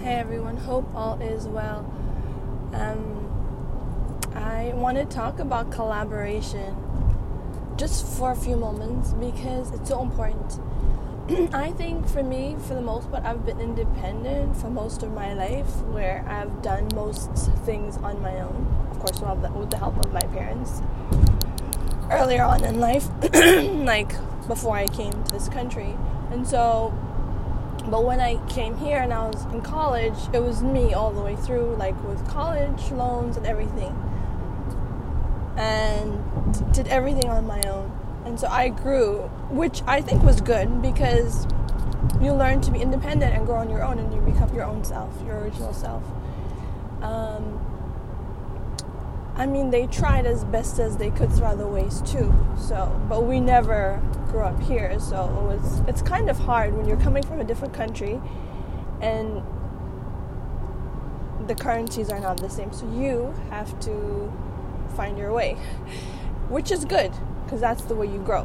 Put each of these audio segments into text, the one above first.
Hey everyone, hope all is well. Um, I want to talk about collaboration just for a few moments because it's so important. I think for me, for the most part, I've been independent for most of my life, where I've done most things on my own. Of course, with the help of my parents. Earlier on in life, like before I came to this country, and so but when I came here and I was in college, it was me all the way through, like with college loans and everything. And did everything on my own. And so I grew, which I think was good because you learn to be independent and grow on your own and you become your own self, your original self. Um, I mean, they tried as best as they could through other ways too. So, but we never grew up here, so it was. It's kind of hard when you're coming from a different country, and the currencies are not the same. So you have to find your way, which is good because that's the way you grow.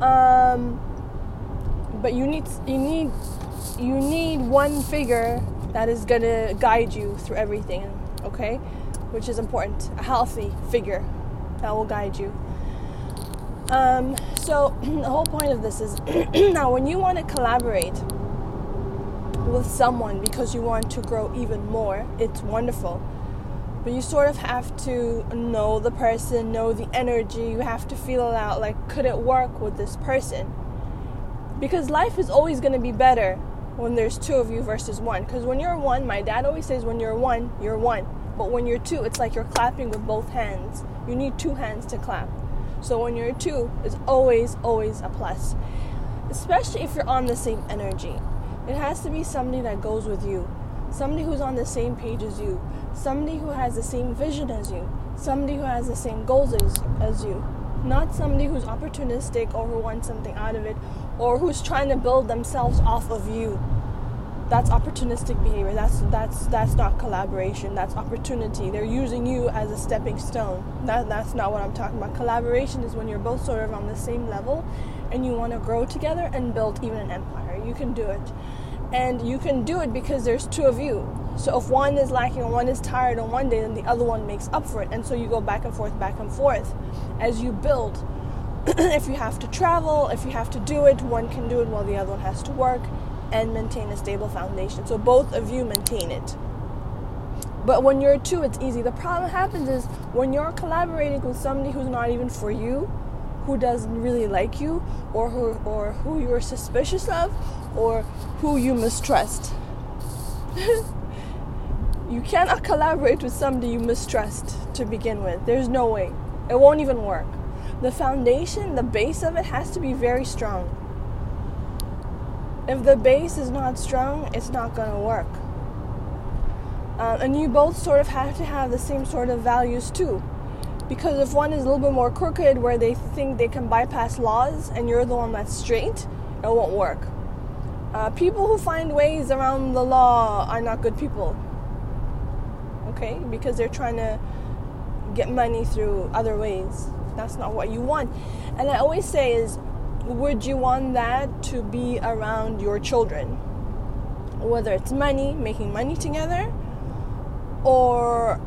Um, but you need you need you need one figure that is gonna guide you through everything. Okay which is important. A healthy figure that will guide you. Um, so the whole point of this is now when you want to collaborate with someone because you want to grow even more, it's wonderful. But you sort of have to know the person, know the energy. You have to feel it out like, could it work with this person? Because life is always going to be better when there's two of you versus one. Because when you're one, my dad always says, when you're one, you're one but when you're two, it's like you're clapping with both hands. You need two hands to clap. So when you're two, it's always, always a plus. Especially if you're on the same energy. It has to be somebody that goes with you. Somebody who's on the same page as you. Somebody who has the same vision as you. Somebody who has the same goals as, as you. Not somebody who's opportunistic or who wants something out of it or who's trying to build themselves off of you that's opportunistic behavior. That's that's that's not collaboration. That's opportunity. They're using you as a stepping stone. That, that's not what i'm talking about. Collaboration is when you're both sort of on the same level and you want to grow together and build even an empire. You can do it. And you can do it because there's two of you. So if one is lacking and one is tired on one day then the other one makes up for it. And so you go back and forth back and forth as you build. If you have to travel if you have to do it one can do it while the other one has to work and maintain a stable foundation. So both of you maintain it. But when you're two, it's easy. The problem happens is when you're collaborating with somebody who's not even for you, who doesn't really like you, or who, or who you're suspicious of, or who you mistrust. you cannot collaborate with somebody you mistrust to begin with. There's no way. It won't even work. The foundation, the base of it has to be very strong if the base is not strong, it's not going to work. Uh, and you both sort of have to have the same sort of values too. Because if one is a little bit more crooked, where they think they can bypass laws, and you're the one that's straight, it won't work. Uh, people who find ways around the law are not good people. Okay? Because they're trying to get money through other ways. That's not what you want. And I always say is would you want that to be around your children? Whether it's money, making money together, or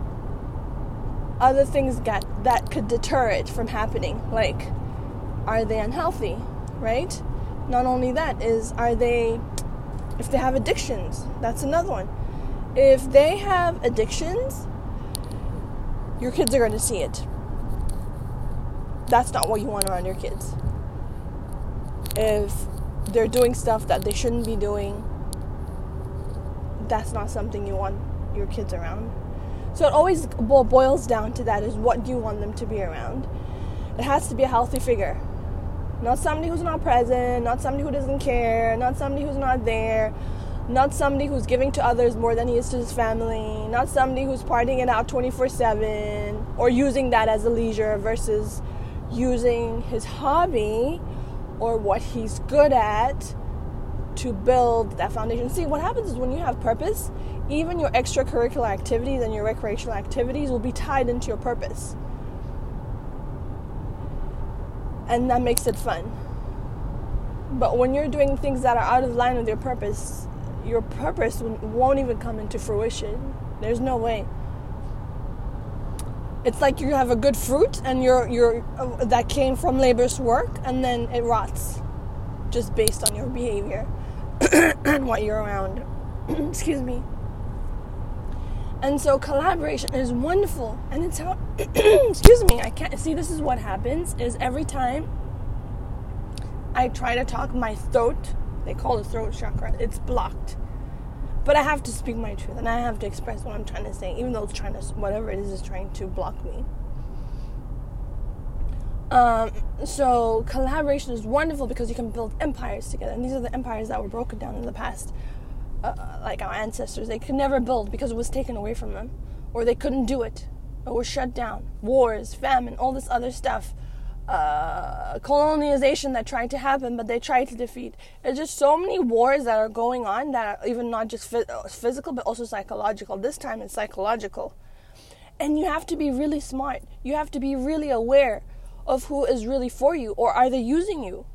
other things that, that could deter it from happening. Like, are they unhealthy, right? Not only that, is are they, if they have addictions, that's another one. If they have addictions, your kids are going to see it. That's not what you want around your kids if they're doing stuff that they shouldn't be doing, that's not something you want your kids around. So it always boils down to that is what do you want them to be around? It has to be a healthy figure. Not somebody who's not present, not somebody who doesn't care, not somebody who's not there, not somebody who's giving to others more than he is to his family, not somebody who's partying it out 24 7 or using that as a leisure versus using his hobby or what he's good at to build that foundation. See, what happens is when you have purpose, even your extracurricular activities and your recreational activities will be tied into your purpose. And that makes it fun. But when you're doing things that are out of line with your purpose, your purpose won't even come into fruition. There's no way. It's like you have a good fruit and you're, you're, uh, that came from labor's work and then it rots just based on your behavior and what you're around. Excuse me. And so collaboration is wonderful. And it's how, excuse me, I can't see this is what happens is every time I try to talk, my throat, they call it throat chakra, it's blocked. But I have to speak my truth and I have to express what I'm trying to say, even though it's trying to, whatever it is, is trying to block me. Um, so collaboration is wonderful because you can build empires together, and these are the empires that were broken down in the past. Uh, like our ancestors, they could never build because it was taken away from them, or they couldn't do it, or were shut down. Wars, famine, all this other stuff uh, colonization that tried to happen, but they tried to defeat. There's just so many wars that are going on that are even not just physical, but also psychological. This time it's psychological. And you have to be really smart. You have to be really aware of who is really for you, or are they using you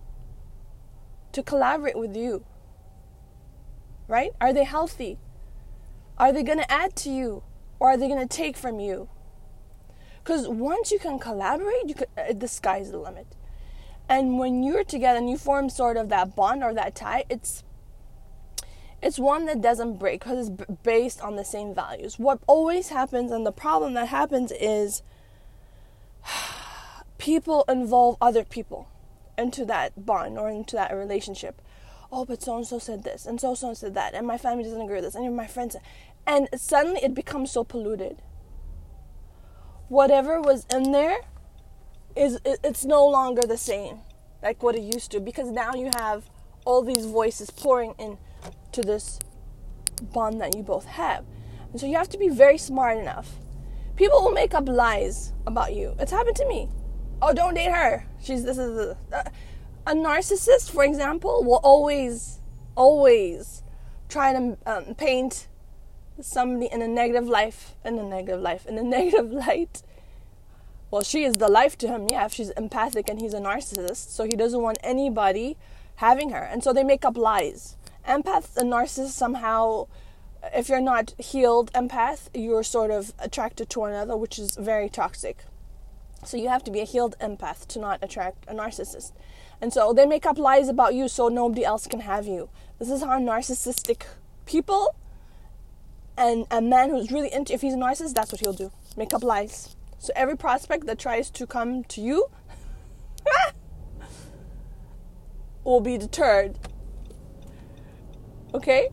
to collaborate with you? Right? Are they healthy? Are they going to add to you, or are they going to take from you? Because once you can collaborate, you can, uh, the sky's the limit. And when you're together and you form sort of that bond or that tie, it's it's one that doesn't break because it's b- based on the same values. What always happens, and the problem that happens is people involve other people into that bond or into that relationship. Oh, but so and so said this, and so and so said that, and my family doesn't agree with this, and my friends, and suddenly it becomes so polluted whatever was in there is it's no longer the same like what it used to because now you have all these voices pouring in to this bond that you both have. And so you have to be very smart enough. People will make up lies about you. It's happened to me. Oh don't date her. She's this is a, a narcissist for example will always always try to um, paint somebody in a negative life, in a negative life, in a negative light. Well, she is the life to him, yeah, if she's empathic and he's a narcissist, so he doesn't want anybody having her. And so they make up lies. Empaths and narcissists somehow, if you're not healed empath, you're sort of attracted to one another, which is very toxic. So you have to be a healed empath to not attract a narcissist. And so they make up lies about you so nobody else can have you. This is how narcissistic people and a man who's really into, if he's a narcissist, that's what he'll do make up lies. So every prospect that tries to come to you will be deterred. Okay?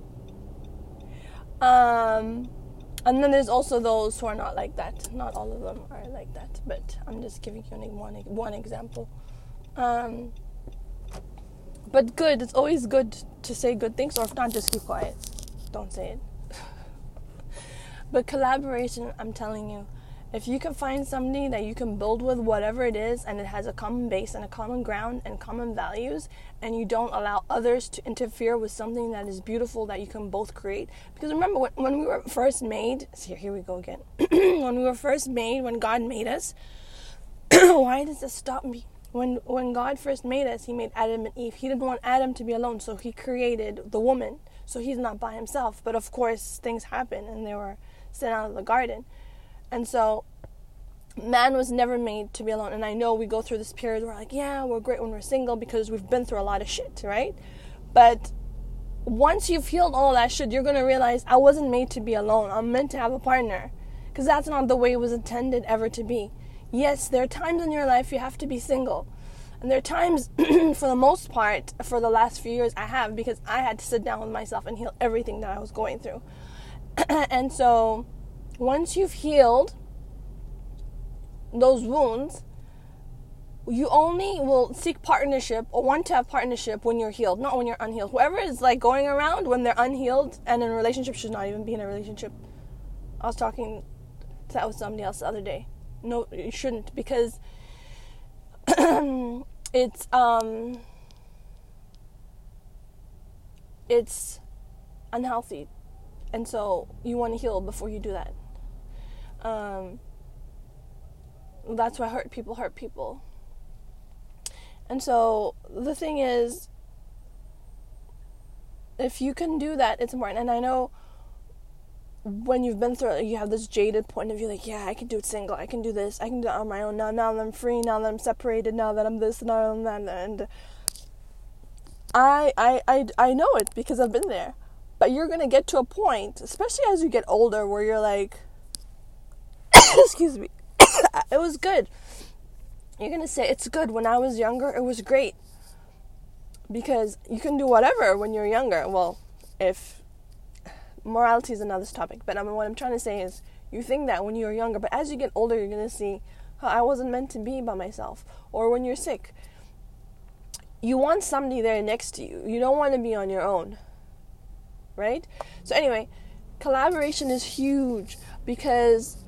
Um, and then there's also those who are not like that. Not all of them are like that, but I'm just giving you one one example. Um, but good. It's always good to say good things, or if not, just keep quiet. Don't say it. But collaboration, I'm telling you, if you can find somebody that you can build with, whatever it is, and it has a common base and a common ground and common values, and you don't allow others to interfere with something that is beautiful that you can both create. Because remember, when, when we were first made, here, here we go again. when we were first made, when God made us, why does this stop me? When, when God first made us, He made Adam and Eve. He didn't want Adam to be alone, so He created the woman. So he's not by himself. But of course, things happen, and they were sent out of the garden. And so man was never made to be alone. And I know we go through this period where like, yeah, we're great when we're single because we've been through a lot of shit, right? But once you've healed all that shit, you're gonna realize I wasn't made to be alone. I'm meant to have a partner. Because that's not the way it was intended ever to be. Yes, there are times in your life you have to be single. And there are times, for the most part, for the last few years, I have because I had to sit down with myself and heal everything that I was going through. and so once you've healed those wounds, you only will seek partnership or want to have partnership when you're healed, not when you're unhealed. Whoever is like going around when they're unhealed and in a relationship should not even be in a relationship. I was talking to that with somebody else the other day. No, you shouldn't because it's um it's unhealthy and so you want to heal before you do that. Um, that's why hurt people hurt people. And so the thing is, if you can do that, it's important. And I know when you've been through it, you have this jaded point of view, like, yeah, I can do it single, I can do this, I can do it on my own now. Now that I'm free, now that I'm separated, now that I'm this, now that I'm that, and I, I, I, I know it because I've been there. But you're gonna get to a point, especially as you get older, where you're like, excuse me, it was good. You're gonna say it's good. When I was younger, it was great because you can do whatever when you're younger. Well, if morality is another topic, but I mean, what I'm trying to say is you think that when you're younger, but as you get older, you're gonna see how I wasn't meant to be by myself, or when you're sick. You want somebody there next to you. You don't want to be on your own right? So, anyway, collaboration is huge because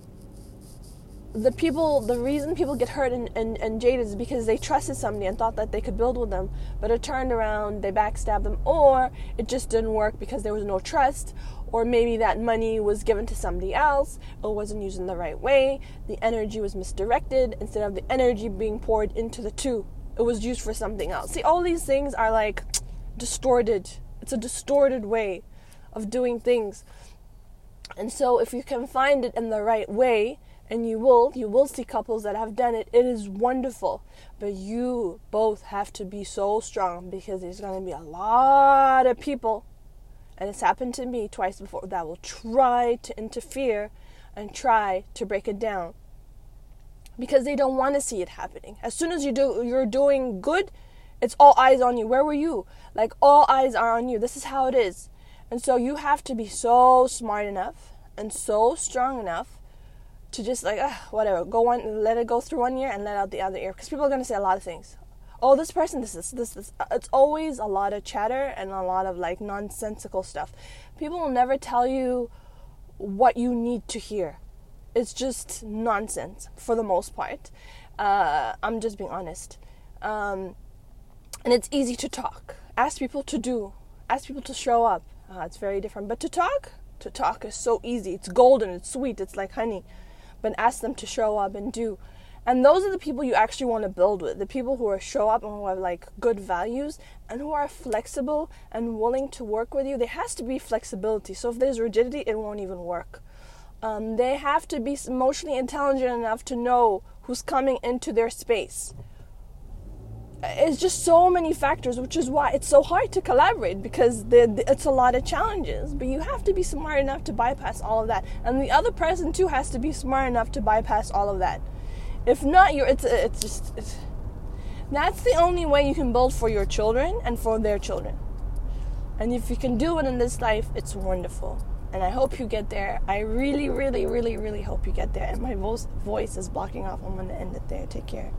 the people the reason people get hurt and, and, and jaded is because they trusted somebody and thought that they could build with them but it turned around they backstabbed them or it just didn't work because there was no trust or maybe that money was given to somebody else or wasn't used in the right way the energy was misdirected instead of the energy being poured into the two it was used for something else see all these things are like distorted it's a distorted way of doing things. And so if you can find it in the right way, and you will, you will see couples that have done it. It is wonderful. But you both have to be so strong because there's going to be a lot of people, and it's happened to me twice before, that will try to interfere and try to break it down because they don't want to see it happening. As soon as you do, you're doing good, it's all eyes on you. Where were you? Like all eyes are on you. This is how it is. And so you have to be so smart enough and so strong enough to just like, uh, whatever, go one, let it go through one ear and let out the other ear. Because people are going to say a lot of things. Oh, this person, this, is this, this. It's always a lot of chatter and a lot of like nonsensical stuff. People will never tell you what you need to hear. It's just nonsense for the most part. Uh, I'm just being honest. Um, and it's easy to talk. Ask people to do. Ask people to show up uh, it's very different. But to talk, to talk is so easy. It's golden, it's sweet, it's like honey. But ask them to show up and do. And those are the people you actually want to build with. The people who are show up and who have like good values and who are flexible and willing to work with you. There has to be flexibility. So if there's rigidity, it won't even work. Um, they have to be emotionally intelligent enough to know who's coming into their space it's just so many factors, which is why it's so hard to collaborate because it's a lot of challenges. But you have to be smart enough to bypass all of that, and the other person too has to be smart enough to bypass all of that. If not, you're it's it's just it's, that's the only way you can build for your children and for their children. And if you can do it in this life, it's wonderful. And I hope you get there. I really, really, really, really hope you get there. And my voice is blocking off. I'm to end it there. Take care.